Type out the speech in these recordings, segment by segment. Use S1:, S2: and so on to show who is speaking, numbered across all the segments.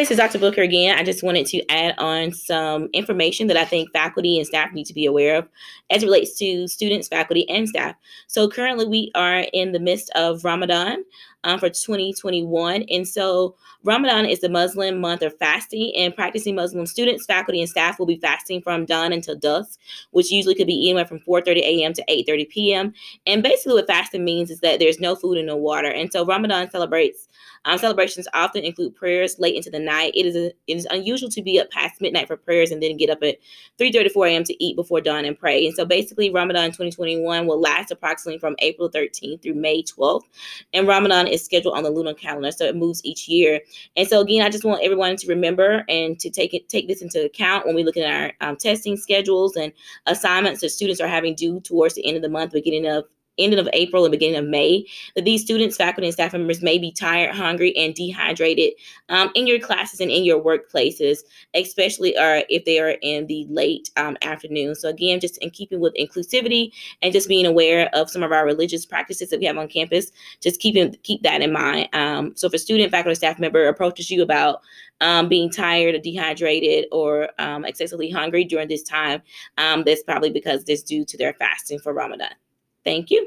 S1: this is Dr. Booker again. I just wanted to add on some information that I think faculty and staff need to be aware of as it relates to students, faculty, and staff. So currently we are in the midst of Ramadan um, for 2021. And so Ramadan is the Muslim month of fasting, and practicing Muslim students, faculty, and staff will be fasting from dawn until dusk, which usually could be anywhere from 4:30 a.m. to 8:30 p.m. And basically, what fasting means is that there's no food and no water. And so Ramadan celebrates um, celebrations often include prayers late into the night. It is a, it is unusual to be up past midnight for prayers and then get up at 3:34 a.m. to eat before dawn and pray. And so basically, Ramadan 2021 will last approximately from April 13th through May 12th, and Ramadan is scheduled on the lunar calendar, so it moves each year. And so again, I just want everyone to remember and to take it take this into account when we look at our um, testing schedules and assignments that students are having due towards the end of the month, beginning of ending of April and beginning of May, that these students, faculty, and staff members may be tired, hungry, and dehydrated um, in your classes and in your workplaces, especially uh, if they are in the late um, afternoon. So again, just in keeping with inclusivity and just being aware of some of our religious practices that we have on campus, just keeping keep that in mind. Um, so if a student, faculty, staff member approaches you about um, being tired or dehydrated or um, excessively hungry during this time, um, that's probably because it's due to their fasting for Ramadan. Thank you.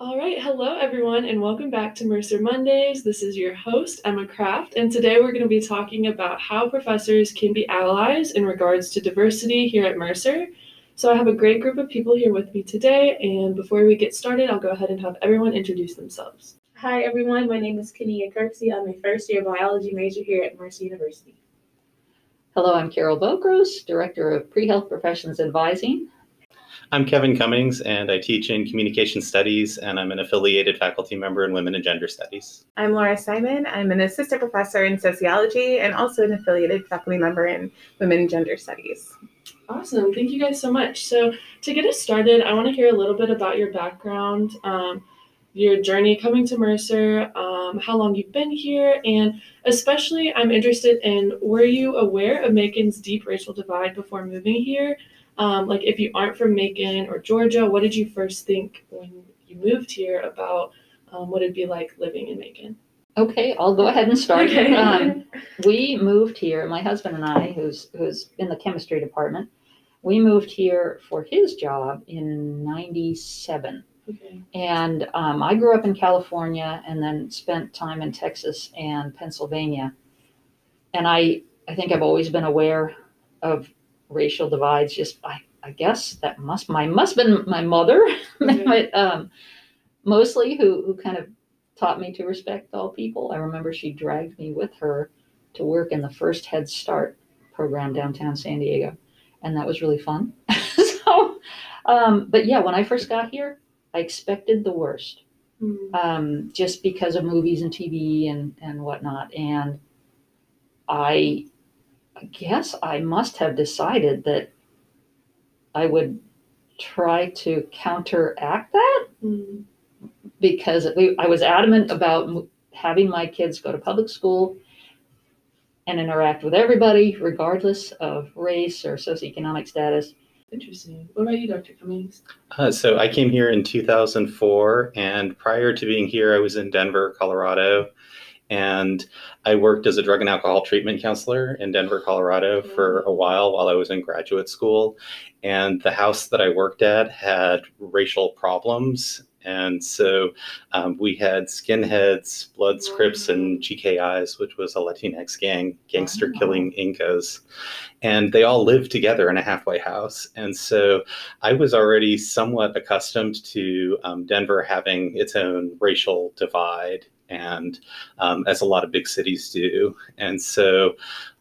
S2: All right, hello everyone, and welcome back to Mercer Mondays. This is your host, Emma Kraft, and today we're going to be talking about how professors can be allies in regards to diversity here at Mercer. So, I have a great group of people here with me today, and before we get started, I'll go ahead and have everyone introduce themselves.
S3: Hi everyone, my name is Kenia Kirksey. I'm a first year biology major here at Mercer University.
S4: Hello, I'm Carol Bokros, Director of Pre-Health Professions Advising.
S5: I'm Kevin Cummings, and I teach in Communication Studies, and I'm an affiliated faculty member in Women and Gender Studies.
S6: I'm Laura Simon. I'm an assistant professor in sociology and also an affiliated faculty member in Women and Gender Studies.
S2: Awesome. Thank you guys so much. So, to get us started, I want to hear a little bit about your background, um, your journey coming to Mercer, um, how long you've been here, and especially I'm interested in were you aware of Macon's deep racial divide before moving here? Um, like, if you aren't from Macon or Georgia, what did you first think when you moved here about um, what it'd be like living in Macon?
S4: Okay, I'll go ahead and start.
S2: Okay.
S4: Um, we moved here, my husband and I, who's who's in the chemistry department, we moved here for his job in '97.
S2: Okay.
S4: And um, I grew up in California and then spent time in Texas and Pennsylvania. And I, I think I've always been aware of racial divides. Just I, I guess that must my must been my mother, um, mostly who who kind of taught me to respect all people. I remember she dragged me with her to work in the first Head Start program downtown San Diego, and that was really fun. so, um, but yeah, when I first got here, I expected the worst
S2: Mm.
S4: um, just because of movies and TV and, and whatnot. And I, I guess I must have decided that I would try to counteract that
S2: Mm.
S4: because we, I was adamant about having my kids go to public school and interact with everybody, regardless of race or socioeconomic status.
S2: Interesting. What about you, Dr. Cummings?
S5: Uh, so I came here in 2004, and prior to being here, I was in Denver, Colorado, and I worked as a drug and alcohol treatment counselor in Denver, Colorado for a while while I was in graduate school. And the house that I worked at had racial problems. And so um, we had skinheads, Bloods, Crips, and GKIs, which was a Latinx gang, gangster killing Incas. And they all lived together in a halfway house. And so I was already somewhat accustomed to um, Denver having its own racial divide, and um, as a lot of big cities do. And so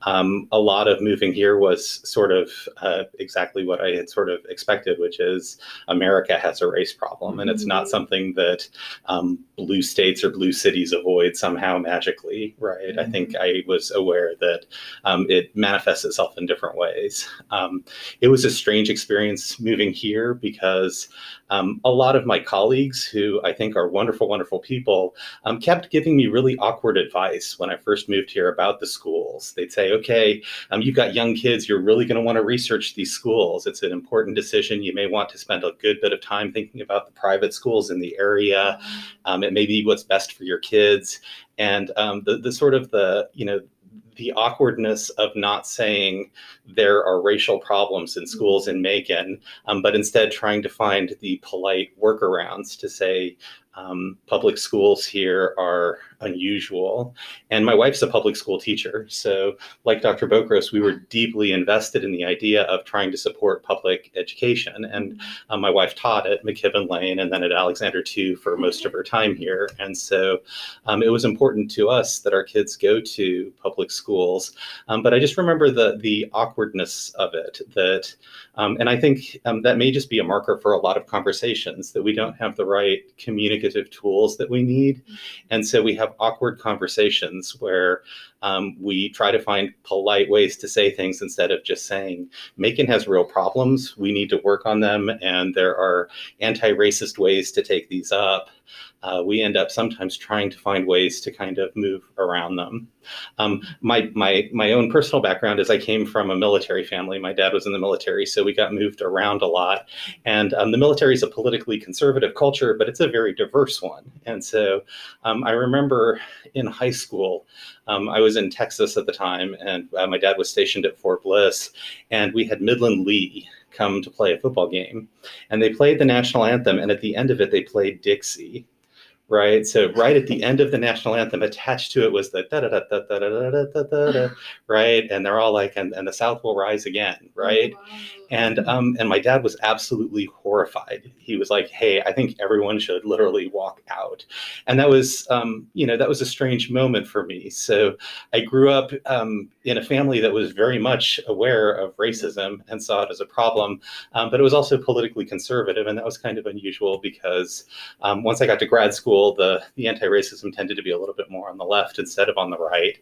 S5: um, a lot of moving here was sort of uh, exactly what I had sort of expected, which is America has a race problem, and it's not
S2: Mhm.
S5: something that um, blue states or blue cities avoid somehow magically, right? I think I was aware that um, it manifests itself in different ways. Um, it was a strange experience moving here because um, a lot of my colleagues, who I think are wonderful, wonderful people, um, kept giving me really awkward advice when I first moved here about the schools. They'd say, okay, um, you've got young kids, you're really going to want to research these schools. It's an important decision. You may want to spend a good bit of time thinking about the private schools in the area. Um, it may be what's best for your kids. And um, the, the sort of the, you know, the awkwardness of not saying there are racial problems in schools in Macon, um, but instead trying to find the polite workarounds to say, um, public schools here are unusual. And my wife's a public school teacher. So, like Dr. Bokros, we were deeply invested in the idea of trying to support public education. And um, my wife taught at McKibben Lane and then at Alexander II for most of her time here. And so um, it was important to us that our kids go to public schools. Um, but I just remember the, the awkwardness of it that, um, and I think um, that may just be a marker for a lot of conversations that we don't have the right communicative tools that we need. And so we have awkward conversations where um, we try to find polite ways to say things instead of just saying, Macon has real problems. We need to work on them. And there are anti racist ways to take these up uh, we end up sometimes trying to find ways to kind of move around them. Um, my my my own personal background is I came from a military family. My dad was in the military, so we got moved around a lot. And um, the military is a politically conservative culture, but it's a very diverse one. And so um, I remember in high school, um, I was in Texas at the time, and uh, my dad was stationed at Fort Bliss, and we had Midland Lee come to play a football game, and they played the national anthem, and at the end of it, they played Dixie right? So right at the end of the national anthem, attached to it was the da da da da da da da da da right? And they're all like, and, and the South will rise again, right? Oh, wow. And um, and my dad was absolutely horrified. He was like, "Hey, I think everyone should literally walk out," and that was, um, you know, that was a strange moment for me. So I grew up um, in a family that was very much aware of racism and saw it as a problem, um, but it was also politically conservative, and that was kind of unusual because um, once I got to grad school, the the anti-racism tended to be a little bit more on the left instead of on the right.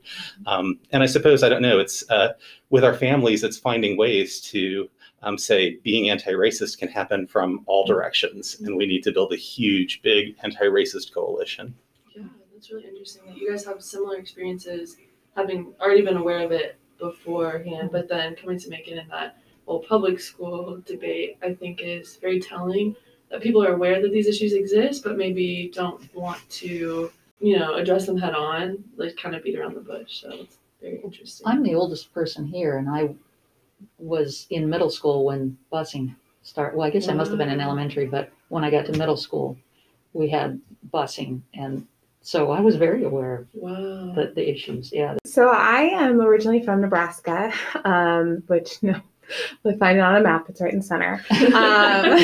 S5: Um, and I suppose I don't know. It's uh, with our families, it's finding ways to um, say being anti-racist can happen from all directions, and we need to build a huge, big anti-racist coalition.
S2: Yeah, that's really interesting that you guys have similar experiences, having already been aware of it beforehand, but then coming to Macon in that whole public school debate, I think is very telling that people are aware that these issues exist, but maybe don't want to, you know, address them head on, like kind of beat around the bush. So very interesting.
S4: I'm the oldest person here, and I was in middle school when busing started. Well, I guess I must have been in elementary, but when I got to middle school, we had busing, and so I was very aware of
S2: wow.
S4: the, the issues. Yeah.
S6: So I am originally from Nebraska, um, which no, we find it on a map. It's right in center. Um,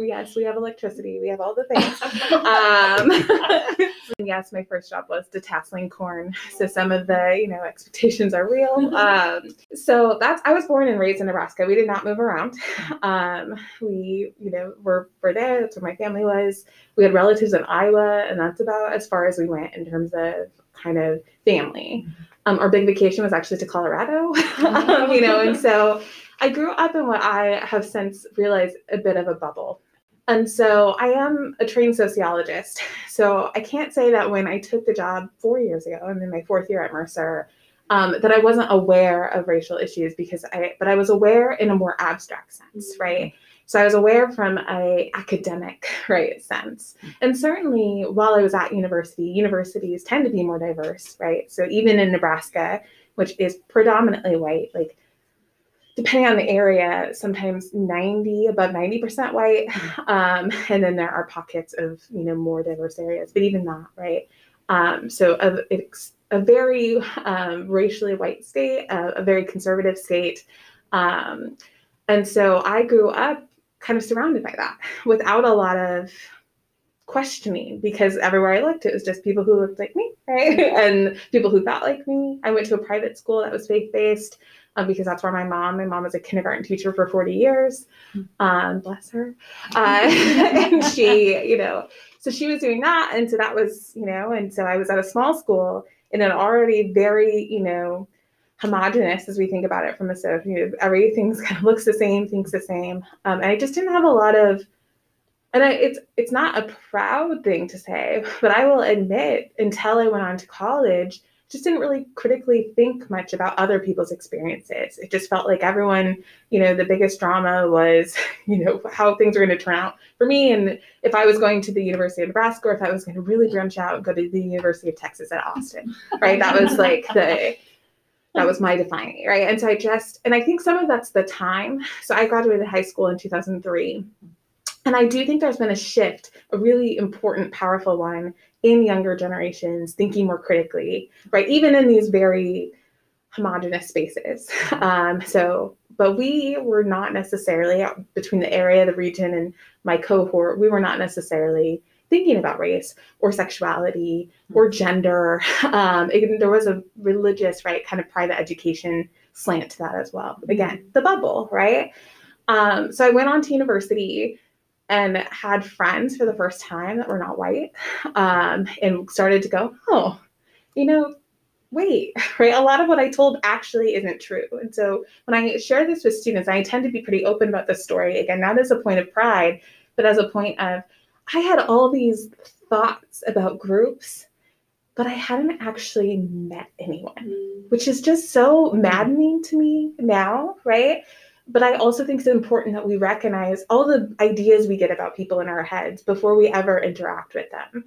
S6: yes, we have electricity. We have all the things. Um, yes, my first job was detasseling corn. So some of the, you know, expectations are real. Um, so that's, I was born and raised in Nebraska. We did not move around. Um, we, you know, were, were there. That's where my family was. We had relatives in Iowa, and that's about as far as we went in terms of kind of family. Um, our big vacation was actually to Colorado, um, you know, and so I grew up in what I have since realized a bit of a bubble. And so I am a trained sociologist. So I can't say that when I took the job four years ago, I'm in my fourth year at Mercer, um, that I wasn't aware of racial issues because I, but I was aware in a more abstract sense, right? So I was aware from a academic right sense. And certainly while I was at university, universities tend to be more diverse, right? So even in Nebraska, which is predominantly white, like depending on the area, sometimes 90, above 90% white. Um, and then there are pockets of, you know, more diverse areas, but even that, right? Um, so a, it's a very um, racially white state, a, a very conservative state. Um, and so I grew up kind of surrounded by that without a lot of questioning because everywhere I looked, it was just people who looked like me, right? and people who thought like me. I went to a private school that was faith based um, because that's where my mom, my mom was a kindergarten teacher for 40 years. Hmm. Um, bless her. Uh, and she, you know, so she was doing that. And so that was, you know, and so I was at a small school in an already very, you know, homogenous as we think about it from a so you know, everything's kind of looks the same, thinks the same. Um, and I just didn't have a lot of, and I, it's it's not a proud thing to say, but I will admit until I went on to college just didn't really critically think much about other people's experiences. It just felt like everyone, you know, the biggest drama was, you know, how things were going to turn out for me. And if I was going to the University of Nebraska or if I was going to really branch out and go to the University of Texas at Austin, right? That was like the, that was my defining, right? And so I just, and I think some of that's the time. So I graduated high school in 2003. And I do think there's been a shift, a really important, powerful one in younger generations thinking more critically, right? Even in these very homogenous spaces. Um, so, but we were not necessarily between the area, the region, and my cohort, we were not necessarily thinking about race or sexuality or gender. Um, it, there was a religious, right, kind of private education slant to that as well. Again, the bubble, right? Um, so I went on to university and had friends for the first time that were not white um, and started to go, oh, you know, wait, right? A lot of what I told actually isn't true. And so when I share this with students, I tend to be pretty open about the story. Again, not as a point of pride, but as a point of, I had all these thoughts about groups, but I hadn't actually met anyone, mm. which is just so maddening to me now, right? but I also think it's important that we recognize all the ideas we get about people in our heads before we ever interact with them.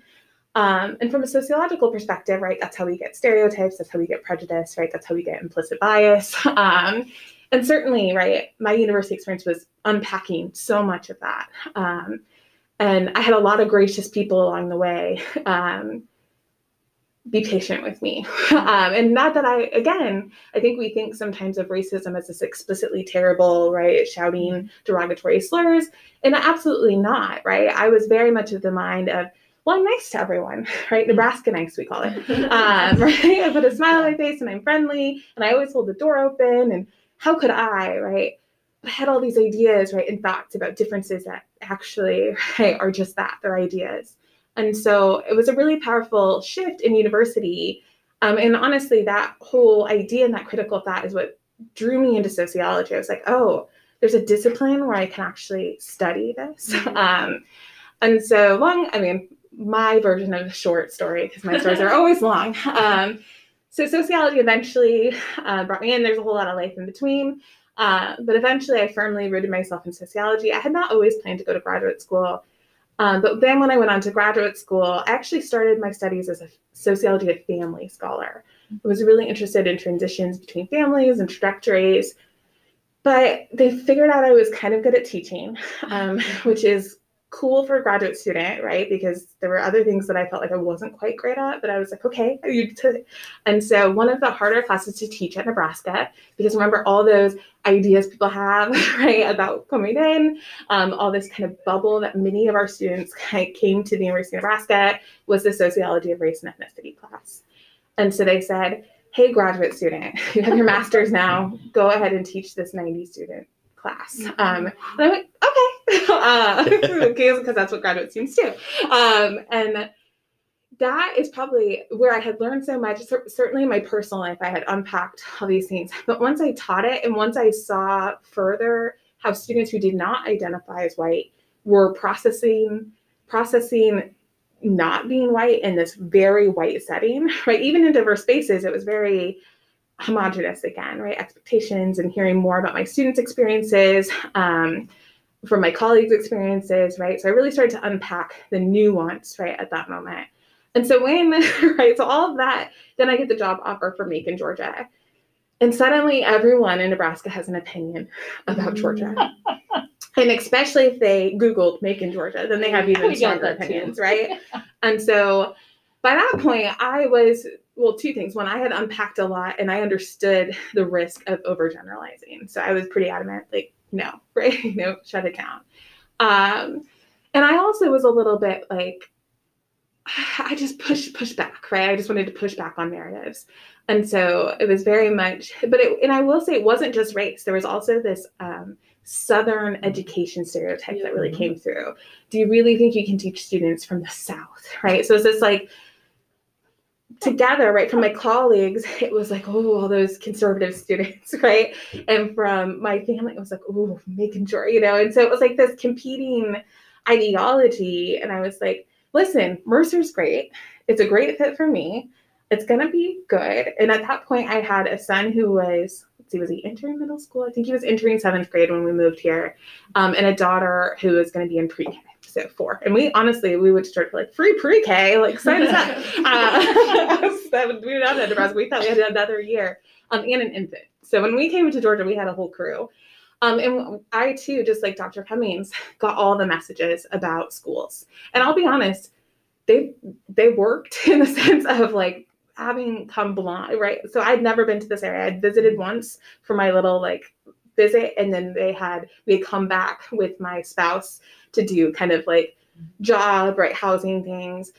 S6: Um, and from a sociological perspective, right, that's how we get stereotypes, that's how we get prejudice, right, that's how we get implicit bias. Um, and certainly, right, my university experience was unpacking so much of that. Um, and I had a lot of gracious people along the way. Um, be patient with me. Um, and not that I, again, I think we think sometimes of racism as this explicitly terrible, right, shouting derogatory slurs, and absolutely not, right? I was very much of the mind of, well, I'm nice to everyone, right? Nebraska nice, we call it. Um, right? I put a smile on my face and I'm friendly, and I always hold the door open. And how could I, right? Had all these ideas, right, and thoughts about differences that actually right, are just that, they're ideas. And so it was a really powerful shift in university. Um, and honestly, that whole idea and that critical thought is what drew me into sociology. I was like, oh, there's a discipline where I can actually study this. Mm-hmm. Um, and so long, I mean, my version of a short story, because my stories are always long. Um, so sociology eventually uh, brought me in. There's a whole lot of life in between. Uh, but eventually, I firmly rooted myself in sociology. I had not always planned to go to graduate school. Um, but then when I went on to graduate school, I actually started my studies as a sociology of family scholar. I was really interested in transitions between families and trajectories. But they figured out I was kind of good at teaching, um, which is cool for a graduate student, right? Because there were other things that I felt like I wasn't quite great at, but I was like, okay, And so one of the harder classes to teach at Nebraska, because remember all those ideas people have, right, about coming in, um, all this kind of bubble that many of our students kind of came to the University of Nebraska was the sociology of race and ethnicity class. And so they said, hey, graduate student, you have your master's now, go ahead and teach this 90 student class. Um, and I went, okay, uh, because that's what graduate students do. Um, and that is probably where I had learned so much. Certainly in my personal life, I had unpacked all these things. But once I taught it, and once I saw further how students who did not identify as white were processing processing not being white in this very white setting, right? Even in diverse spaces, it was very homogenous again, right? Expectations and hearing more about my students' experiences, um, from my colleagues' experiences, right? So I really started to unpack the nuance, right, at that moment. And so when, right, so all of that, then I get the job offer for Macon, Georgia. And suddenly everyone in Nebraska has an opinion about Georgia. and especially if they Googled Macon, Georgia, then they have even stronger opinions, right? and so by that point, I was well, two things. One, I had unpacked a lot and I understood the risk of overgeneralizing. So I was pretty adamant, like, no, right? you know, shut it down. Um, and I also was a little bit like, I just push push back, right? I just wanted to push back on narratives. And so it was very much, but it, and I will say it wasn't just race. There was also this um, Southern education stereotype yeah. that really came through. Do you really think you can teach students from the South, right? So it's this like, together, right, from my colleagues, it was like, oh, all those conservative students, right? And from my family, it was like, oh, making sure, you know, and so it was like this competing ideology. And I was like, listen, Mercer's great. It's a great fit for me. it's gonna be good. And at that point, I had a son who was let's see, was he entering middle school? I think he was entering seventh grade when we moved here, um, and a daughter who was going to be in pre-K, so four. And we honestly, we would start like free pre-K, like sign us up. Uh, we would have that Nebraska. We thought we had another year, um, and an infant. So when we came into Georgia, we had a whole crew. Um, and I too, just like Dr. Cummings, got all the messages about schools. And I'll be honest, they they worked in the sense of like having come blind, right? So I'd never been to this area. I'd visited once for my little like visit, and then they had we had come back with my spouse to do kind of like job, right, housing things.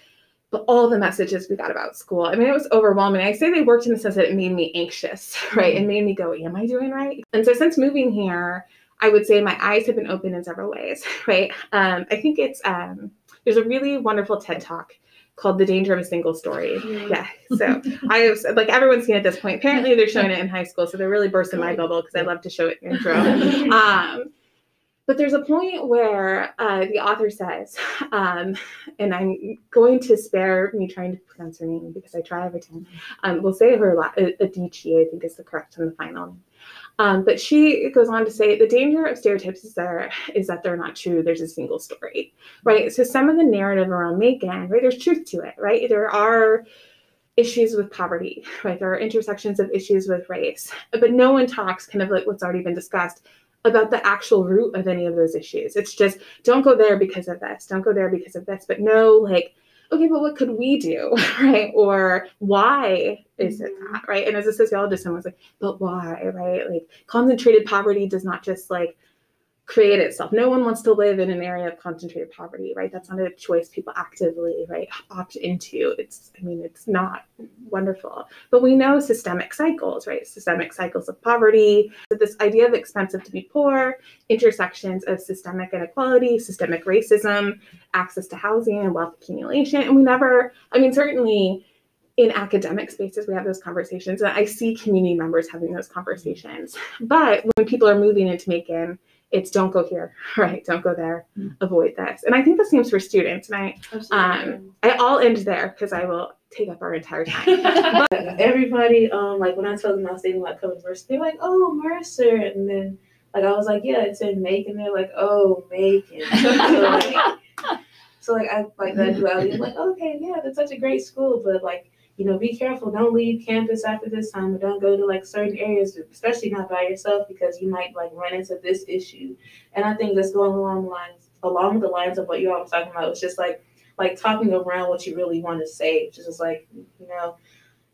S6: But all the messages we got about school, I mean, it was overwhelming. I say they worked in the sense that it made me anxious, right? It made me go, Am I doing right? And so since moving here, I would say my eyes have been open in several ways, right? Um, I think it's um, there's a really wonderful TED talk called The Danger of a Single Story. Yeah. So I have like everyone's seen it at this point. Apparently they're showing it in high school, so they're really bursting my bubble because I love to show it in intro. Um, but there's a point where uh, the author says, um, and I'm going to spare me trying to pronounce her name because I try every time. Um, we'll say her la- Adichie, I think is the correct and the final. Um, but she goes on to say the danger of stereotypes is there is that they're not true. There's a single story, right? So some of the narrative around Macon, right? There's truth to it, right? There are issues with poverty, right? There are intersections of issues with race, but no one talks kind of like what's already been discussed about the actual root of any of those issues. It's just don't go there because of this, don't go there because of this, but no, like okay, but what could we do, right? Or why is it
S2: Mm-hmm.
S6: that, right? And as a sociologist, someone's like, but why, right? Like concentrated poverty does not just like create itself. No one wants to live in an area of concentrated poverty, right? That's not a choice people actively, right, opt into. It's, I mean, it's not wonderful. But we know systemic cycles, right? Systemic cycles of poverty. So this idea of expensive to be poor, intersections of systemic inequality, systemic racism, access to housing and wealth accumulation. And we never, I mean, certainly in academic spaces, we have those conversations. And I see community members having those conversations. But when people are moving into Macon, it's don't go here, right? Don't go there,
S4: Mm.
S6: avoid this. And I think the same for students. And I,
S2: Absolutely.
S6: um, I, I'll end there because I will take up our entire time.
S3: But everybody, um, like when I told them I was thinking about coming to Mercer, they're like, "Oh, Mercer," and then like I was like, "Yeah, it's in Macon." They're like, "Oh, Macon." so, like, so like I like that duality. I'm like, okay, yeah, that's such a great school, but like you know, be careful. Don't leave campus after this time, or don't go to like certain areas, especially not by yourself, because you might like run into this issue. And I think that's going along lines, along the lines of what you all was talking about. It's just like like talking around what you really want to say. It's just like you know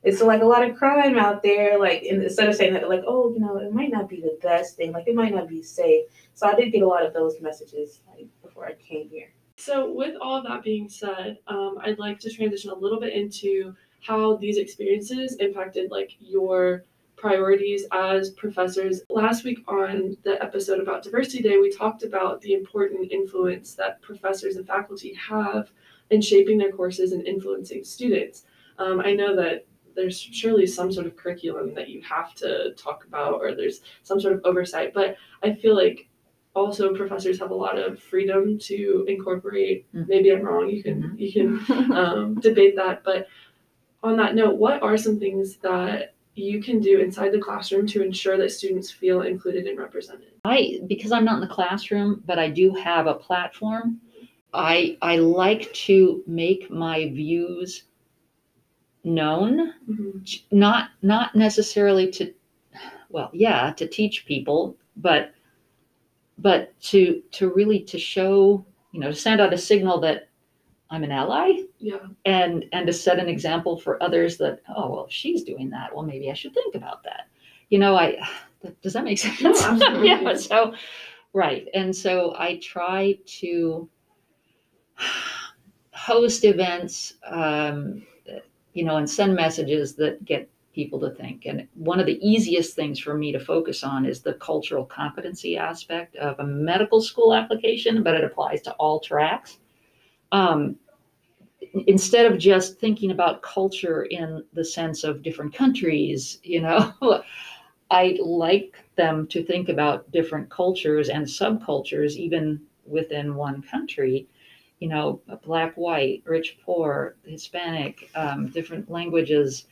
S3: it's like a lot of crime out there. Like instead of saying that, like, oh, you know, it might not be the best thing. Like it might not be safe. So I did get a lot of those messages like before I came here.
S2: So, with all of that being said, um, I'd like to transition a little bit into how these experiences impacted like your priorities as professors. Last week on the episode about Diversity Day, we talked about the important influence that professors and faculty have in shaping their courses and influencing students. Um, I know that there's surely some sort of curriculum that you have to talk about, or there's some sort of oversight, but I feel like also professors have a lot of freedom to incorporate
S4: Mhm.
S2: maybe i'm wrong you can you can um, debate that but on that note what are some things that you can do inside the classroom to ensure that students feel included and represented
S4: I because I'm not in the classroom, but I do have a platform. I I like to make my views known, mm-hmm. not not necessarily to well, yeah, to teach people, but but to to really to show, you know, to send out a signal that I'm an ally.
S2: Yeah.
S4: And and to set an example for others that oh well if she's doing that well maybe i should think about that. You know i does that make sense?
S2: Absolutely.
S4: yeah so right. And so i try to host events um, you know and send messages that get people to think. And one of the easiest things for me to focus on is the cultural competency aspect of a medical school application but it applies to all tracks um, instead of just thinking about culture in the sense of different countries, you know, I like them to think about different cultures and subcultures, even within one country, you know, black, white, rich, poor, Hispanic, um, different languages,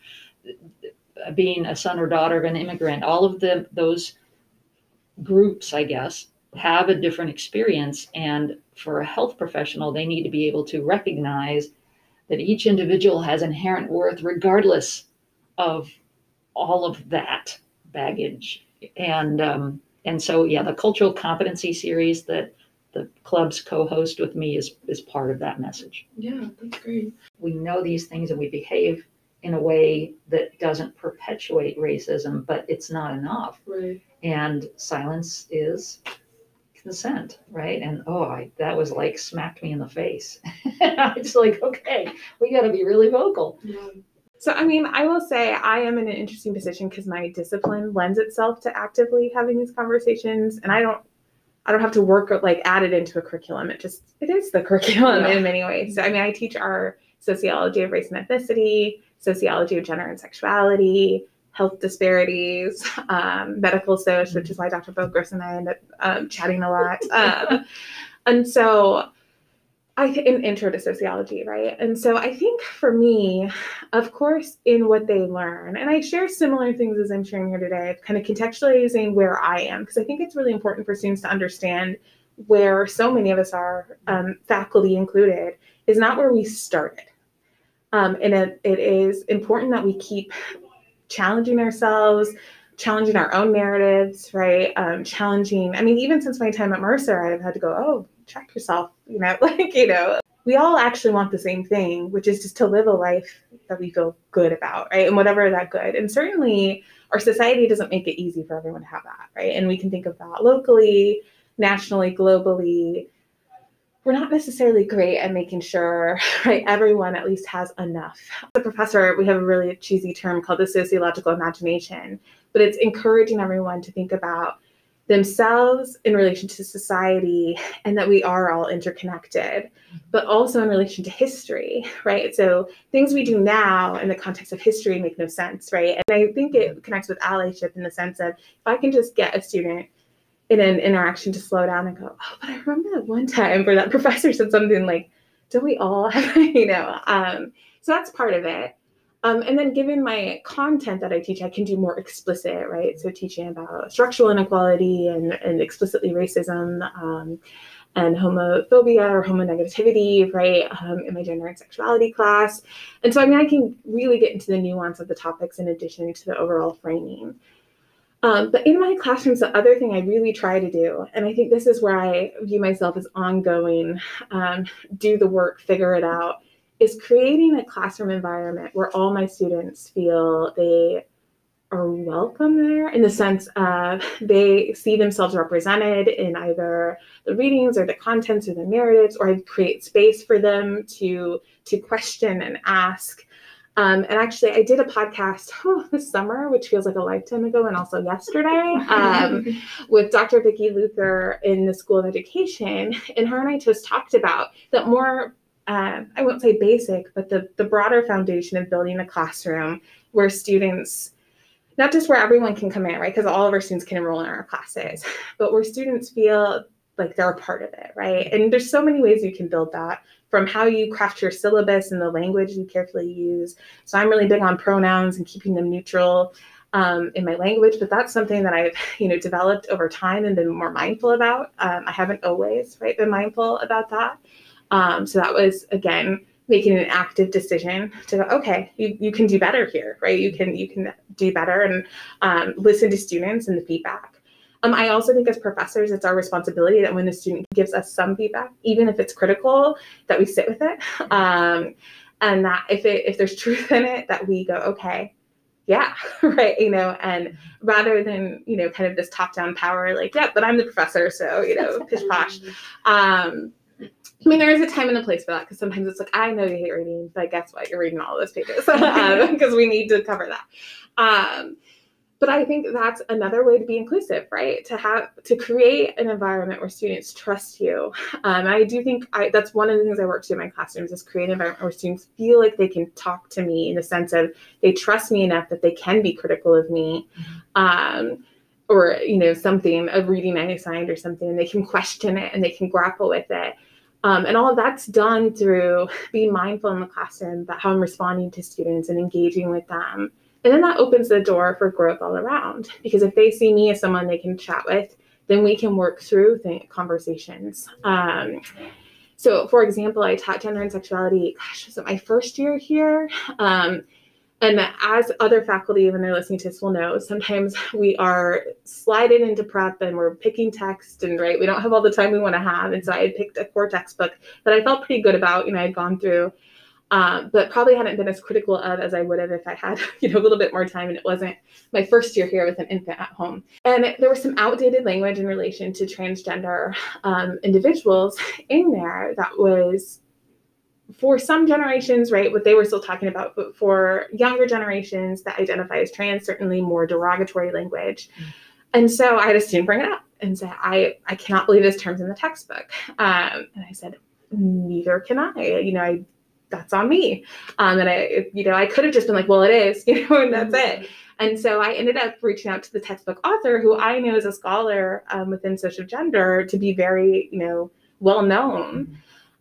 S4: being a son or daughter of an immigrant, all of the those groups, I guess, have a different experience. And for a health professional, they need to be able to recognize that each individual has inherent worth, regardless of all of that baggage. And um, and so, yeah, the cultural competency series that the clubs co-host with me is is part of that message.
S2: Yeah, that's great.
S4: We know these things and we behave in a way that doesn't perpetuate racism, but it's not enough.
S2: Right.
S4: And silence is consent, right? And oh, I, that was like smacked me in the face. it's like, okay, we got to be really vocal.
S2: Yeah.
S6: So, I mean, I will say I am in an interesting position because my discipline lends itself to actively having these conversations, and I don't, I don't have to work like add it into a curriculum. It just, it is the curriculum
S4: Yeah.
S6: in many ways. So, I mean, I teach our sociology of race and ethnicity, sociology of gender and sexuality, health disparities, um, medical soc, which is why Dr. Bokros and I end up um, chatting a lot. Um, and so, I think an intro to sociology, right? And so I think for me, of course, in what they learn, and I share similar things as I'm sharing here today, kind of contextualizing where I am, because I think it's really important for students to understand where so many of us are, um, faculty included, is not where we started. Um, and it, it is important that we keep challenging ourselves, challenging our own narratives, right? Um, challenging, I mean, even since my time at Mercer, I've had to go, oh, check yourself, you know, like, you know, we all actually want the same thing, which is just to live a life that we feel good about, right? And whatever that good. And certainly our society doesn't make it easy for everyone to have that, right? And we can think of that locally, nationally, globally. We're not necessarily great at making sure, right, everyone at least has enough. As a professor, we have a really cheesy term called the sociological imagination, but it's encouraging everyone to think about themselves in relation to society and that we are all interconnected, but also in relation to history, right? So things we do now in the context of history make no sense, right? And I think it connects with allyship in the sense of if I can just get a student in an interaction to slow down and go, oh, but I remember that one time where that professor said something like, don't we all have, you know? Um, so that's part of it. Um, and then given my content that I teach, I can do more explicit, right? So teaching about structural inequality and, and explicitly racism um, and homophobia or homonegativity, right? Um, in my gender and sexuality class. And so, I mean, I can really get into the nuance of the topics in addition to the overall framing. Um, but in my classrooms, the other thing I really try to do, and I think this is where I view myself as ongoing, um, do the work, figure it out, is creating a classroom environment where all my students feel they are welcome there in the sense of they see themselves represented in either the readings or the contents or the narratives or i create space for them to to question and ask um, and actually i did a podcast oh, this summer which feels like a lifetime ago and also yesterday um, with dr vicki luther in the school of education and her and i just talked about that more um, I won't say basic, but the, the broader foundation of building a classroom where students, not just where everyone can come in, right? Because all of our students can enroll in our classes, but where students feel like they're a part of it, right? And there's so many ways you can build that from how you craft your syllabus and the language you carefully use. So I'm really big on pronouns and keeping them neutral. Um, in my language, but that's something that I've you know developed over time and been more mindful about. Um, I haven't always right been mindful about that. Um, so that was again making an active decision to go, okay, you, you can do better here, right? You can you can do better and um, listen to students and the feedback. Um, I also think as professors, it's our responsibility that when the student gives us some feedback, even if it's critical, that we sit with it, um, and that if it if there's truth in it, that we go, okay, yeah, right, you know, and rather than you know kind of this top down power, like yeah, but I'm the professor, so you know, pish posh. Um, I mean, there is a time and a place for that because sometimes it's like, I know you hate reading, but guess what? You're reading all those pages because we need to cover that. Um, but I think that's another way to be inclusive, right? To have to create an environment where students trust you. Um, I do think I, that's one of the things I work to in my classrooms is create an environment where students feel like they can talk to me in the sense of they trust me enough that they can be critical of me. Um, or you know something a reading I assigned or something, and they can question it and they can grapple with it. Um, and all that's done through being mindful in the classroom about how I'm responding to students and engaging with them. And then that opens the door for growth all around because if they see me as someone they can chat with, then we can work through th- conversations. Um, so, for example, I taught gender and sexuality, gosh, was it my first year here? Um, and as other faculty, when they're listening to this, will know, sometimes we are sliding into prep and we're picking text, and right, we don't have all the time we want to have. And so I had picked a core textbook that I felt pretty good about. You know, I'd gone through um, but probably hadn't been as critical of as I would have if I had, you know, a little bit more time and it wasn't my first year here with an infant at home. And there was some outdated language in relation to transgender um, individuals in there that was for some generations, right, what they were still talking about, but for younger generations that identify as trans, certainly more derogatory language. Mm. And so I had a student bring it up and say, I, I cannot believe this term's in the textbook. Um, and I said, neither can I. You know, I that's on me. Um, and I, you know, I could have just been like, well, it is, you know, and that's it. Mm-hmm. And so I ended up reaching out to the textbook author, who I knew as a scholar um, within social gender to be very, you know, well known. Mm-hmm.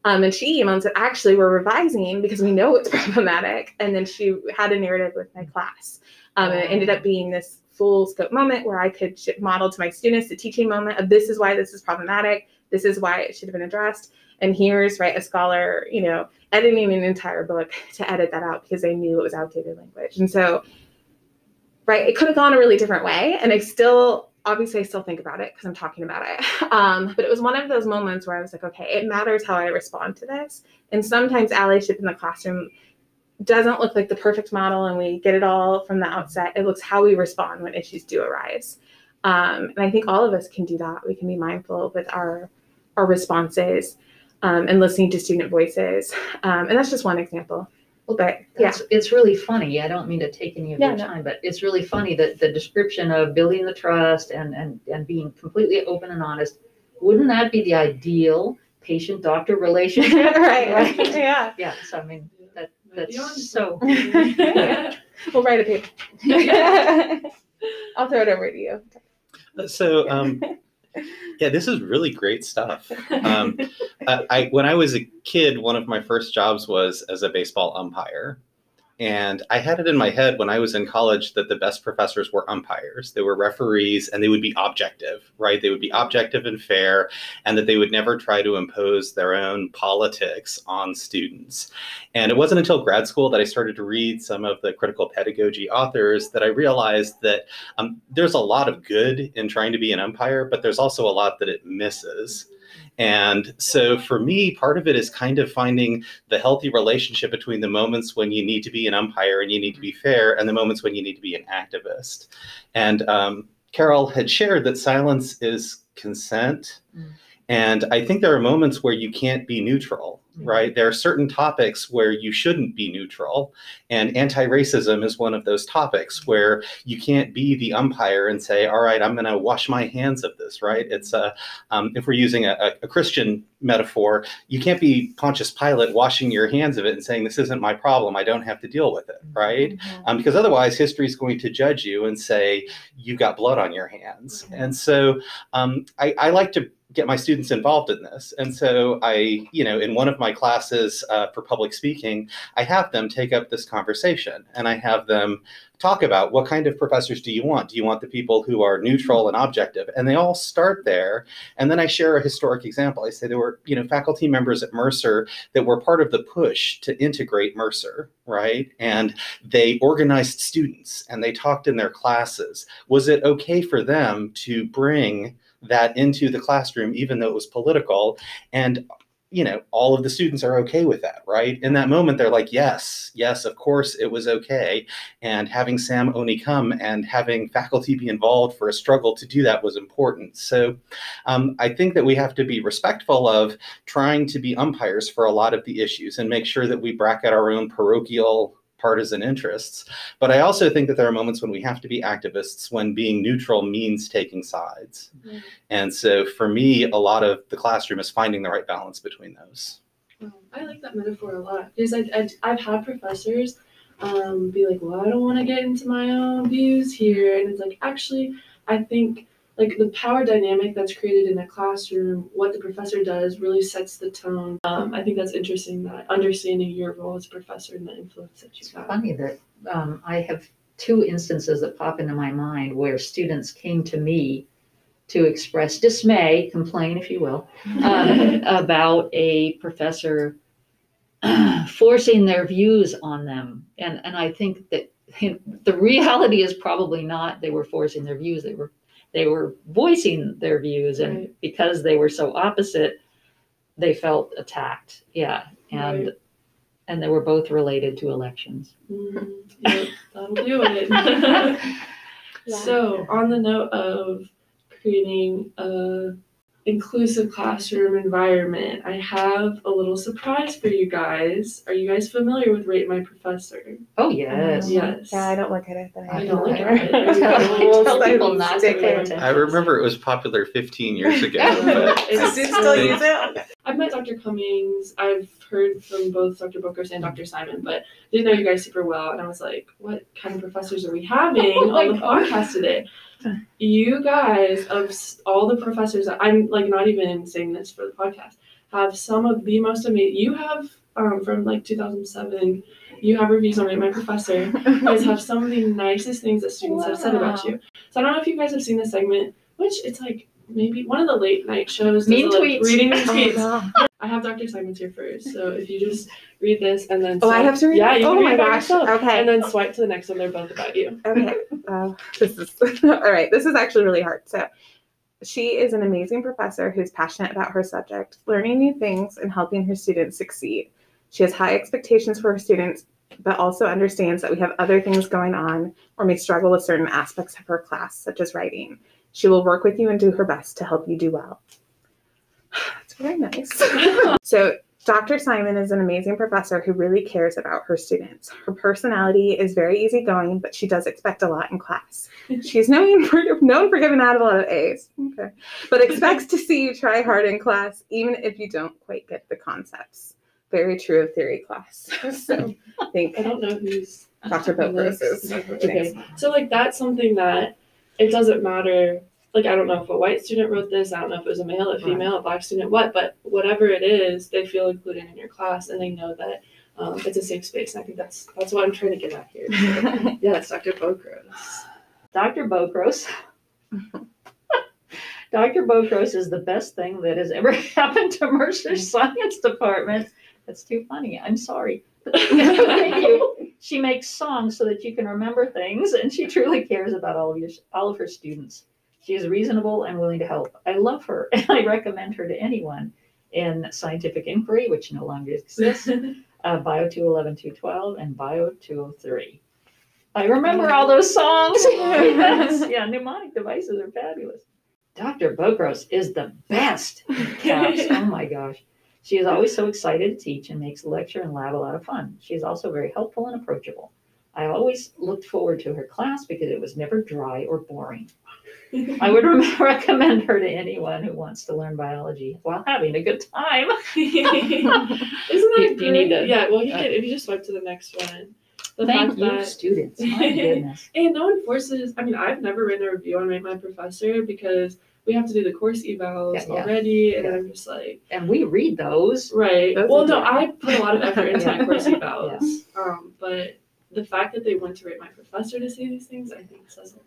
S6: Um, and she emailed and said, actually, we're revising because we know it's problematic. And then she had a narrative with my class. Um, and it ended up being this full scope moment where I could model to my students the teaching moment of this is why this is problematic. This is why it should have been addressed and here's right a scholar you know editing an entire book to edit that out because they knew it was outdated language. And so right it could have gone a really different way and i still obviously i still think about it because i'm talking about it. Um, but it was one of those moments where i was like okay it matters how i respond to this. And sometimes allyship in the classroom doesn't look like the perfect model and we get it all from the outset. It looks how we respond when issues do arise. Um, and i think all of us can do that. We can be mindful with our our responses um, and listening to student voices. Um, and that's just one example.
S4: Well, but yeah, it's really funny. I don't mean to take any of
S6: yeah,
S4: your
S6: no.
S4: time, but it's really funny that the description of building the trust and, and, and being completely open and honest, wouldn't that be the ideal patient doctor relationship?
S6: right, right. Yeah.
S4: Yeah. So, I mean, that, that's so.
S6: we'll write a paper. I'll throw it over to you.
S5: So, um, yeah, this is really great stuff. Um, I, I, when I was a kid, one of my first jobs was as a baseball umpire, and I had it in my head when I was in college that the best professors were umpires. They were referees and they would be objective, right? They would be objective and fair, and that they would never try to impose their own politics on students. And it wasn't until grad school that I started to read some of the critical pedagogy authors that I realized that um, there's a lot of good in trying to be an umpire, but there's also a lot that it misses. And so for me, part of it is kind of finding the healthy relationship between the moments when you need to be an umpire and you need to be fair and the moments when you need to be an activist. And um, Carol had shared that silence is consent. Mm. And I think there are moments where you can't be neutral right? There are certain topics where you shouldn't be neutral, and anti racism is one of those topics where you can't be the umpire and say, all right, I'm going to wash my hands of this, right? It's a, um, if we're using a, a, Christian metaphor, you can't be Pontius Pilate washing your hands of it and saying, this isn't my problem, I don't have to deal with it, right? Mm-hmm. Um, because otherwise, history is going to judge you and say, you got blood on your hands. Mm-hmm. And so um, I, I like to get my students involved in this. And so I, you know, in one of my classes uh, for public speaking, I have them take up this conversation and I have them talk about what kind of professors do you want? Do you want the people who are neutral and objective? And they all start there. And then I share a historic example. I say there were, you know, faculty members at Mercer that were part of the push to integrate Mercer, right? And they organized students and they talked in their classes. Was it okay for them to bring that into the classroom, even though it was political. And you know, all of the students are okay with that, right? In that moment, they're like, yes, yes, of course it was okay. And having Sam Oni come and having faculty be involved for a struggle to do that was important. So um, I think that we have to be respectful of trying to be umpires for a lot of the issues and make sure that we bracket our own parochial partisan interests. But I also think that there are moments when we have to be activists when being neutral means taking sides. Mm-hmm. And so for me, a lot of the classroom is finding the right balance between those.
S2: I like that metaphor a lot because I, I, I've had professors um, be like, well, I don't want to get into my own views here. And it's like, actually, I think like the power dynamic that's created in a classroom, what the professor does really sets the tone. Um, I think that's interesting that understanding your role as a professor and the influence that you have.
S4: funny that um, I have two instances that pop into my mind where students came to me to express dismay, complain, if you will, um, about a professor forcing their views on them. And, and I think that the reality is probably not they were forcing their views. They were they were voicing their views, and
S2: Right.
S4: because they were so opposite, they felt attacked. Yeah, and
S2: Right.
S4: and they were both related to elections.
S2: Mm, yep, that'll do it. so, on the note of creating a inclusive classroom environment, I have a little surprise for you guys. Are you guys familiar with Rate My Professor?
S4: Oh yes.
S2: Yes.
S6: Yeah, I don't look at it, but I,
S2: I don't look
S6: know.
S2: at it. There you go.
S6: We'll
S4: Tell people not to pay attention.
S5: I remember it was popular 15 years ago,
S2: Yeah.
S5: but
S2: It's
S6: Do you still use it?
S2: I've met Dr. Cummings. I've heard from both Dr. Bokros and Dr. Simon, but didn't know you guys super well. And I was like, what kind of professors are we having
S4: Oh
S2: on the
S4: God.
S2: podcast today? You guys, of all the professors, I'm like not even saying this for the podcast, have some of the most amazing. You have um, from like 2007. You have reviews on Rate My Professor. You guys have some of the nicest things that students have said about you. So I don't know if you guys have seen this segment, which it's like maybe one of the late night shows.
S4: Mean
S2: like,
S4: tweets.
S2: Reading mean
S6: Oh,
S2: tweets.
S6: no.
S2: I have Dr. Simon's here first, so if you just read this and then
S6: Oh, I
S2: swipe-
S6: have to read.
S2: Yeah, you
S6: oh
S2: can
S6: my
S2: read it
S6: gosh.
S2: yourself.
S6: Okay.
S2: and then swipe to the next one. They're both about you.
S6: okay. Uh, this is all right. This is actually really hard. So, she is an amazing professor who's passionate about her subject, learning new things, and helping her students succeed. She has high expectations for her students, but also understands that we have other things going on or may struggle with certain aspects of her class, such as writing. She will work with you and do her best to help you do well. That's very nice. so, Dr. Simon is an amazing professor who really cares about her students. Her personality is very easygoing, but she does expect a lot in class. She's known for, known for giving out a lot of A's, okay, but expects to see you try hard in class, even if you don't quite get the concepts. Very true of theory class. So, I think
S2: I don't know who's
S6: Dr. Bokros is
S2: Okay, so like that's something that it doesn't matter. Like I don't know if a white student wrote this. I don't know if it was a male, a female, a black student, what. But whatever it is, they feel included in your class, and they know that um, it's a safe space. And I think that's that's what I'm trying to get at here. So, yes, Dr. Bokros.
S4: Dr. Bokros. Dr. Bokros is the best thing that has ever happened to Mercer's science department. That's too funny. I'm sorry. Thank you. She makes songs so that you can remember things, and she truly cares about all of your all of her students. She is reasonable and willing to help. I love her, and I recommend her to anyone in scientific inquiry, which no longer exists, uh, Bio 211, 212, and Bio 203. I remember all those songs. yes. Yeah, mnemonic devices are fabulous. Dr. Bokros is the best. Caps. oh my gosh. She is always so excited to teach and makes lecture and lab a lot of fun. She is also very helpful and approachable. I always looked forward to her class because it was never dry or boring. I would re- recommend her to anyone who wants to learn biology while having a good time.
S2: Isn't that
S4: You- you need to-
S2: yeah, well, you
S4: uh,
S2: can if you just swipe to the next one. The
S4: Thank you,
S2: that
S4: students. My goodness.
S2: And no one forces. I mean, I've never written a review on My Professor because we have to do the course evals
S4: Yeah,
S2: already, and. I'm just like,
S4: And we read those.
S2: right.
S6: Those
S2: well, no. I put a lot of effort into my course evals. Um, but the fact that they went to Rate My Professor to say these things, I think says a lot.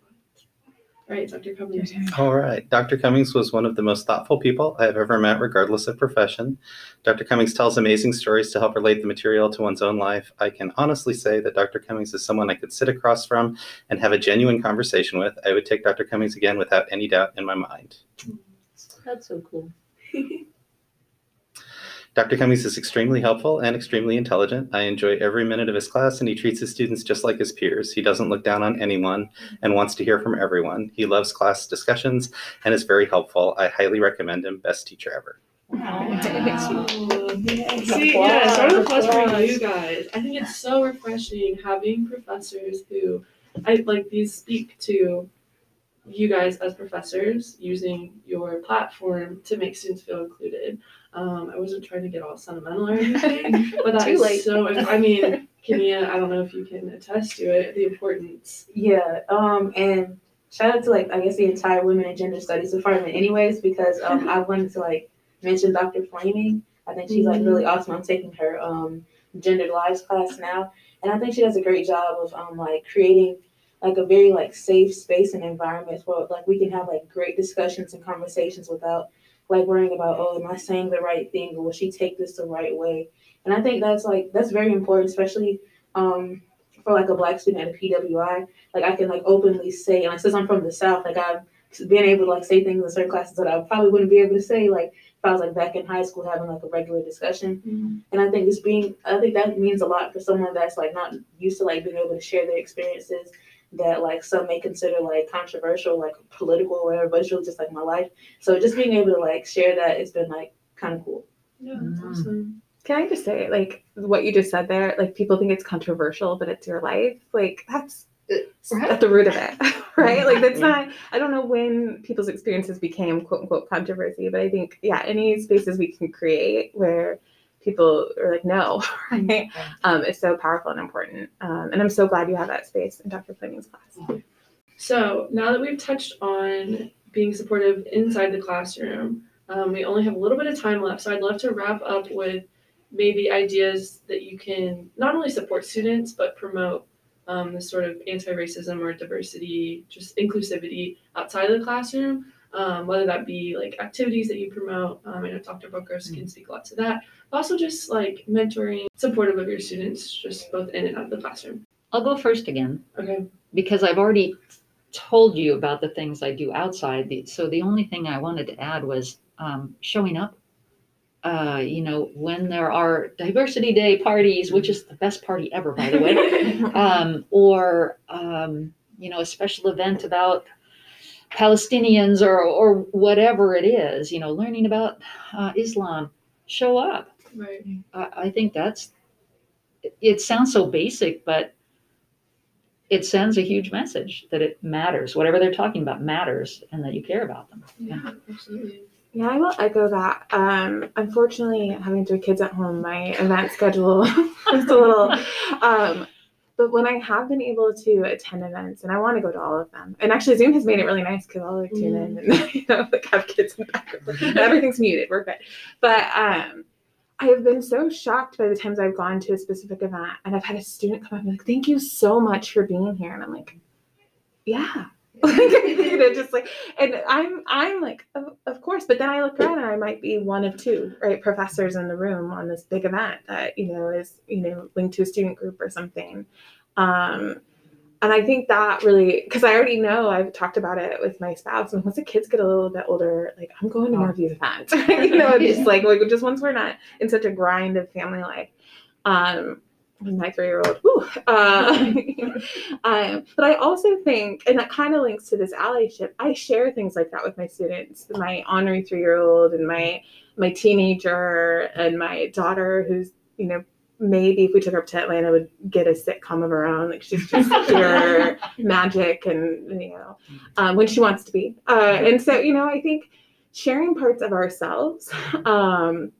S2: All right, Dr. Cummings.
S5: All right. Dr. Cummings was one of the most thoughtful people I have ever met, regardless of profession. Dr. Cummings tells amazing stories to help relate the material to one's own life. I can honestly say that Dr. Cummings is someone I could sit across from and have a genuine conversation with. I would take Dr. Cummings again without any doubt in my mind.
S4: That's so cool.
S5: Dr. Cummings is extremely helpful and extremely intelligent. I enjoy every minute of his class, and he treats his students just like his peers. He doesn't look down on anyone and wants to hear from everyone. He loves class discussions and is very helpful. I highly recommend him. Best teacher ever.
S2: Wow.
S4: Applause,
S2: See, yes, round of applause for you guys. I think it's so refreshing having professors who, I like these speak to you guys as professors using your platform to make students feel included. Um, I wasn't trying to get all sentimental or anything, but that is
S4: Too
S2: is
S4: late.
S2: so. I mean, Kenia, I don't know if you can attest to it, the importance.
S3: Yeah, um, and shout out to like I guess the entire Women and Gender Studies department, anyways, because um, I wanted to like mention Dr. Fleming. I think she's like really awesome. I'm taking her um, gendered lives class now, and I think she does a great job of um, like creating like a very like safe space and environment where like we can have like great discussions and conversations without like worrying about oh am I saying the right thing or will she take this the right way? And I think that's like that's very important, especially um, for like a black student at a PWI. Like I can like openly say, and like since I'm from the South, like I've been able to like say things in certain classes that I probably wouldn't be able to say like if I was like back in high school having like a regular discussion.
S2: Mhm.
S3: And I think just being, I think that means a lot for someone that's like not used to like being able to share their experiences that like some may consider like controversial, like political or whatever, but it's really just like my life. So just being able to like share that has been like kind of cool.
S2: Yeah, that's
S4: Mm.
S2: awesome.
S6: Can I just say, like, what you just said there, like, people think it's controversial, but it's your life. Like, that's
S4: Right.
S6: at the root of it, right? Like, that's not, I don't know when people's experiences became quote unquote controversy, but I think, yeah, any spaces we can create where people are like, no, right? Um, is so powerful and important. Um, and I'm so glad you have that space in Dr. Fleming's class.
S2: So now that we've touched on being supportive inside the classroom, um, we only have a little bit of time left. So I'd love to wrap up with maybe ideas that you can not only support students but promote um, this sort of anti-racism or diversity, just inclusivity outside of the classroom. Um, whether that be like activities that you promote, um, I know Dr. Booker can speak a lot to that, also just like mentoring, supportive of your students, just both in and out of the classroom.
S4: I'll go first again
S2: Okay.
S4: because I've already told you about the things I do outside. The- So the only thing I wanted to add was um, showing up. Uh, you know, when there are diversity day parties, which is the best party ever, by the way, um, or um, you know, a special event about Palestinians or or whatever it is. You know, learning about uh, Islam. Show up.
S2: Right.
S4: I, I think that's. It sounds so basic, but it sends a huge message that it matters. Whatever they're talking about matters, and that you care about them.
S2: Yeah, absolutely.
S6: Yeah, I will echo that. Um, unfortunately, having three kids at home, my event schedule is a little. Um, but when I have been able to attend events, and I want to go to all of them, and actually Zoom has made it really nice because I'll like tune in and you know like have kids in the background. Everything's muted. We're good. But um, I have been so shocked by the times I've gone to a specific event, and I've had a student come up and be like, "Thank you so much for being here," and I'm like, "Yeah." like, you know, just like, and I'm, I'm like, of, of course, but then I look around and I might be one of two, right, professors in the room on this big event that, you know, is, you know, linked to a student group or something. Um, and I think that really, because I already know I've talked about it with my spouse, and once the kids get a little bit older, like I'm going to more of these events, you know, just like, like just once we're not in such a grind of family life. Um, my three-year-old, uh, um, but I also think, and that kind of links to this allyship. I share things like that with my students. My honorary three-year-old and my my teenager and my daughter, who's you know maybe if we took her up to Atlanta would get a sitcom of her own. Like she's just pure magic, and you know um, when she wants to be. Uh, and so you know, I think sharing parts of ourselves. Um,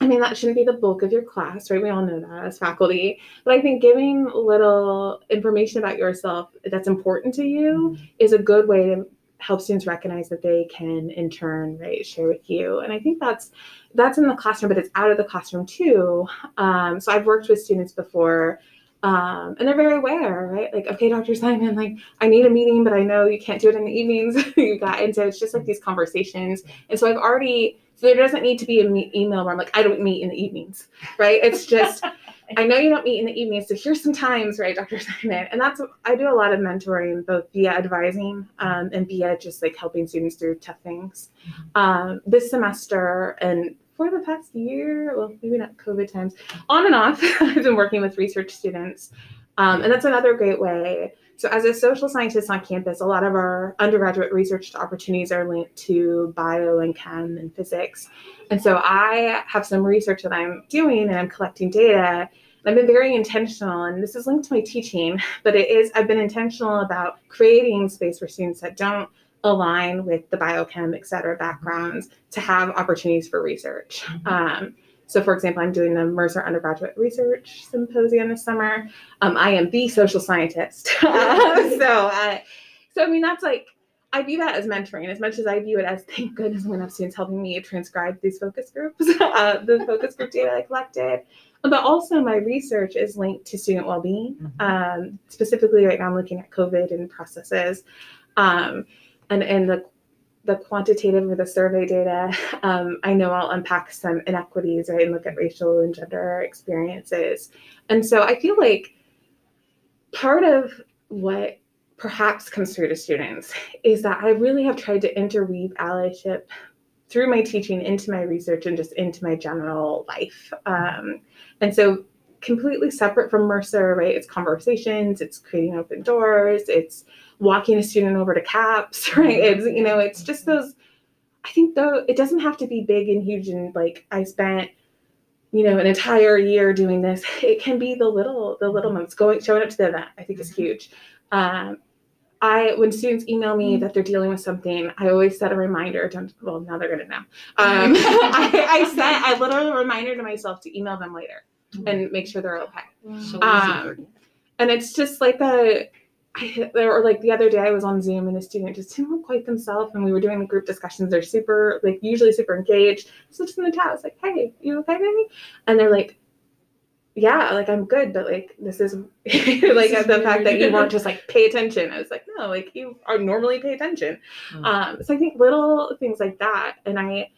S6: I mean, that shouldn't be the bulk of your class, right? We all know that as faculty. But I think giving little information about yourself that's important to you is a good way to help students recognize that they can in turn right share with you. And i think that's that's in the classroom but it's out of the classroom too. Um, so i've worked with students before um, and they're very aware right? Like okay dr simon like i need a meeting but i know you can't do it in the evenings. You got and so it's just like these conversations. And so i've already there doesn't need to be an email where i'm like i don't meet in the evenings right it's just I know you don't meet in the evenings, so here's some times, right, Dr. Simon? And that's I do a lot of mentoring, both via advising um, and via just like helping students through tough things. Um, this semester and for the past year, well, maybe not COVID times, on and off, I've been working with research students, um, and that's another great way. So, as a social scientist on campus, a lot of our undergraduate research opportunities are linked to bio and chem and physics. And so, I have some research that I'm doing and I'm collecting data. I've been very intentional, and this is linked to my teaching, but it is, I've been intentional about creating space for students that don't align with the biochem, et cetera, backgrounds to have opportunities for research. Um, so, for example, I'm doing the Mercer Undergraduate Research Symposium this summer. Um, I am the social scientist. so, uh, so I mean that's like I view that as mentoring as much as I view it as thank goodness I'm gonna have students helping me transcribe these focus groups, uh, the focus group data I collected. But also my research is linked to student well-being. Um, specifically right now I'm looking at COVID and processes. Um, and, and the the quantitative or the survey data, um, I know I'll unpack some inequities, right, and look at racial and gender experiences. And so I feel like part of what perhaps comes through to students is that I really have tried to interweave allyship through my teaching into my research and just into my general life. Um, and so completely separate from Mercer, right? It's conversations, it's creating open doors, it's walking a student over to CAPS, right? Mm-hmm. It's, you know, it's just those, I think though, it doesn't have to be big and huge and like I spent, you know, an entire year doing this. It can be the little, the little mm-hmm. moments going, showing up to the event, I think is mm-hmm. huge. Um, I when students email me that they're dealing with something, I always set a reminder. Don't well now they're gonna know. Um, I, I set I literally a reminder to myself to email them later and make sure they're okay.
S4: So
S6: Um, and it's just like I, or like the other day I was on Zoom and a student just didn't look quite themselves and we were doing the group discussions. They're super like usually super engaged. So just in the chat, I was like, "Hey, you okay, baby?" And they're like, "Yeah, like I'm good, but like this is like
S2: This is
S6: the fact that you
S2: weird.
S6: won't just like pay attention." I was like, "No, like you are normally pay attention."
S4: Mm.
S6: Um, so I think little things like that, and I,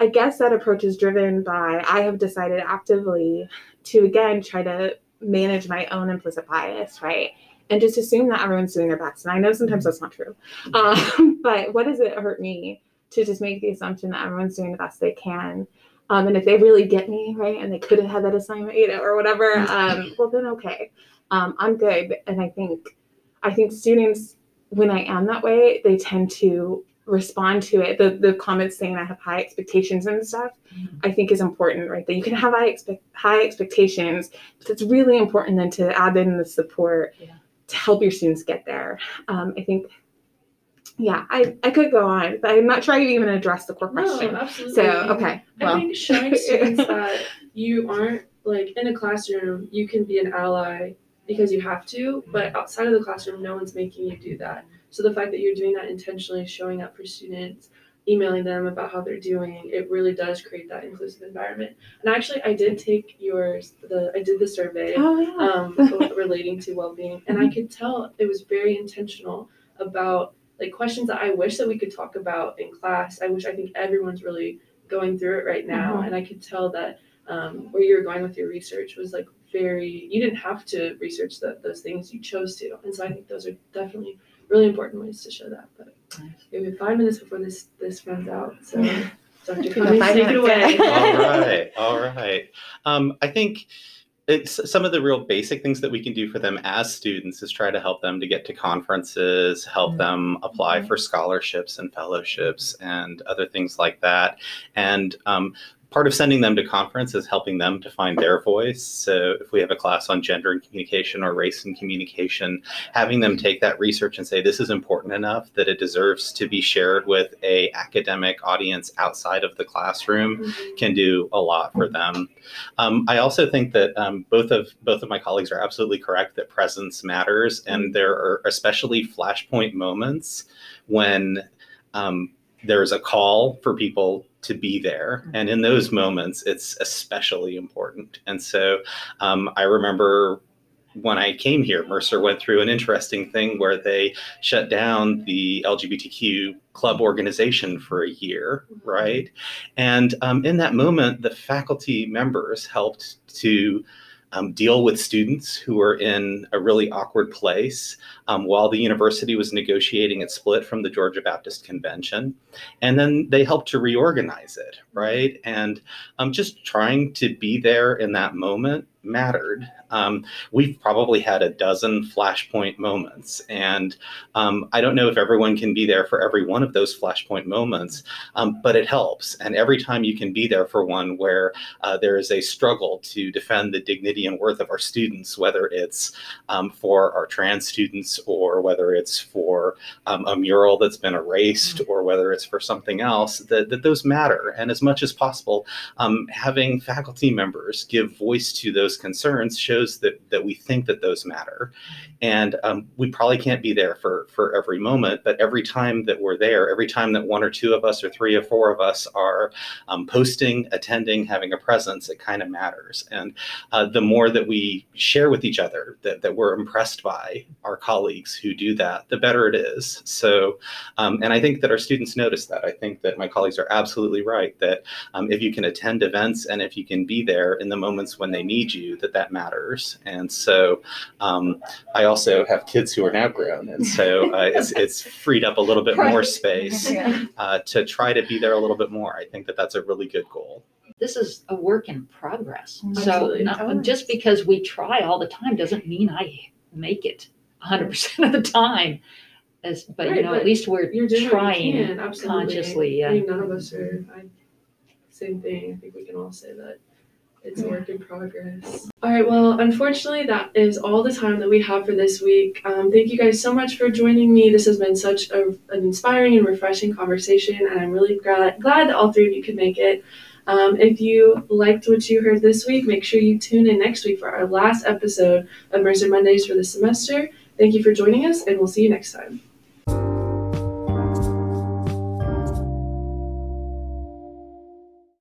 S6: I guess that approach is driven by I have decided actively to again try to manage my own implicit bias, right? And just assume that everyone's doing their best. And I know sometimes that's not true. Um, but what does it hurt me to just make the assumption that everyone's doing the best they can? Um, and if they really get me, right, and they could have had that assignment, you know, or whatever, um, well then okay. Um, I'm good. And I think I think students, when I am that way, they tend to respond to it. The the comments saying I have high expectations and stuff,
S4: Mhm.
S6: I think is important, right? That you can have high expect high expectations, but it's really important then to add in the support
S4: Yeah.
S6: to help your students get there. Um, I think, yeah, I, I could go on, but I'm not sure I even addressed the core
S2: No,
S6: question.
S2: absolutely.
S6: So okay,
S2: I
S6: well,
S2: think showing students that you aren't like in a classroom, you can be an ally because you have to, but outside of the classroom, no one's making you do that. So the fact that you're doing that intentionally, showing up for students, emailing them about how they're doing, it really does create that inclusive environment. And actually, I did take yours, the I did the survey
S6: oh yeah,
S2: um, relating to well-being. And i could tell it was very intentional about like questions that i wish that we could talk about in class. I wish i think everyone's really going through it right now.
S6: Mhm.
S2: and i could tell that um, where you were going with your research was like very you didn't have to research the, those things. You chose to. And so i think those are definitely really important ways to show that but
S4: Nice.
S2: we have five minutes before this this runs out so dr
S6: We
S2: cummings take it
S6: minutes,
S2: away
S5: all right, all right. Um, I think it's some of the real basic things that we can do for them as students is try to help them to get to conferences, help
S4: Mhm.
S5: them apply for scholarships and fellowships and other things like that. And um, part of sending them to conference is helping them to find their voice. So if we have a class on gender and communication or race and communication, having them take that research and say this is important enough that it deserves to be shared with a academic audience outside of the classroom
S2: Mhm.
S5: can do a lot for them. Um, I also think that um, both of both of my colleagues are absolutely correct that presence matters, and there are especially flashpoint moments when um, there's a call for people to be there, and in those moments, it's especially important. And so, um, I remember. When I came here, Mercer went through an interesting thing where they shut down the LGBTQ club organization for a year, right? And um, in that moment, the faculty members helped to um, deal with students who were in a really awkward place um, while the university was negotiating its split from the Georgia Baptist Convention. And then they helped to reorganize it, right? And um, just trying to be there in that moment mattered. Um, we've probably had a dozen flashpoint moments. And um, I don't know if everyone can be there for every one of those flashpoint moments, um, but it helps. And every time you can be there for one where uh, there is a struggle to defend the dignity and worth of our students, whether it's um, for our trans students or whether it's for um, a mural that's been erased or whether it's for something else, that, that those matter. And as much as possible, um, having faculty members give voice to those those concerns shows that that we think that those matter, and um, we probably can't be there for for every moment, but every time that we're there, every time that one or two of us or three or four of us are um, posting, attending, having a presence, it kind of matters. And uh, the more that we share with each other that, that we're impressed by our colleagues who do that, the better it is. So, um, and I think that our students notice that. I think that my colleagues are absolutely right that um, if you can attend events and if you can be there in the moments when they need you, that that matters. And so um, I also have kids who are now grown. And so uh, it's, it's freed up a little bit more space uh, to try to be there a little bit more. I think that that's a really good goal.
S4: This is a work in progress. So not, just because we try all the time doesn't mean I make it 100% of the time. As, but you know,
S2: but
S4: at least we're
S2: You're doing
S4: trying
S2: what you can, absolutely.
S4: consciously.
S2: I mean, none of us are. I, same thing. I think we can all say that it's a work in progress. All right. Well, unfortunately, that is all the time that we have for this week. Um, thank you guys so much for joining me. This has been such a, an inspiring and refreshing conversation, and I'm really glad, glad that all three of you could make it. Um, if you liked what you heard this week, make sure you tune in next week for our last episode of Mercer Mondays for the semester. Thank you for joining us, and we'll see you next time.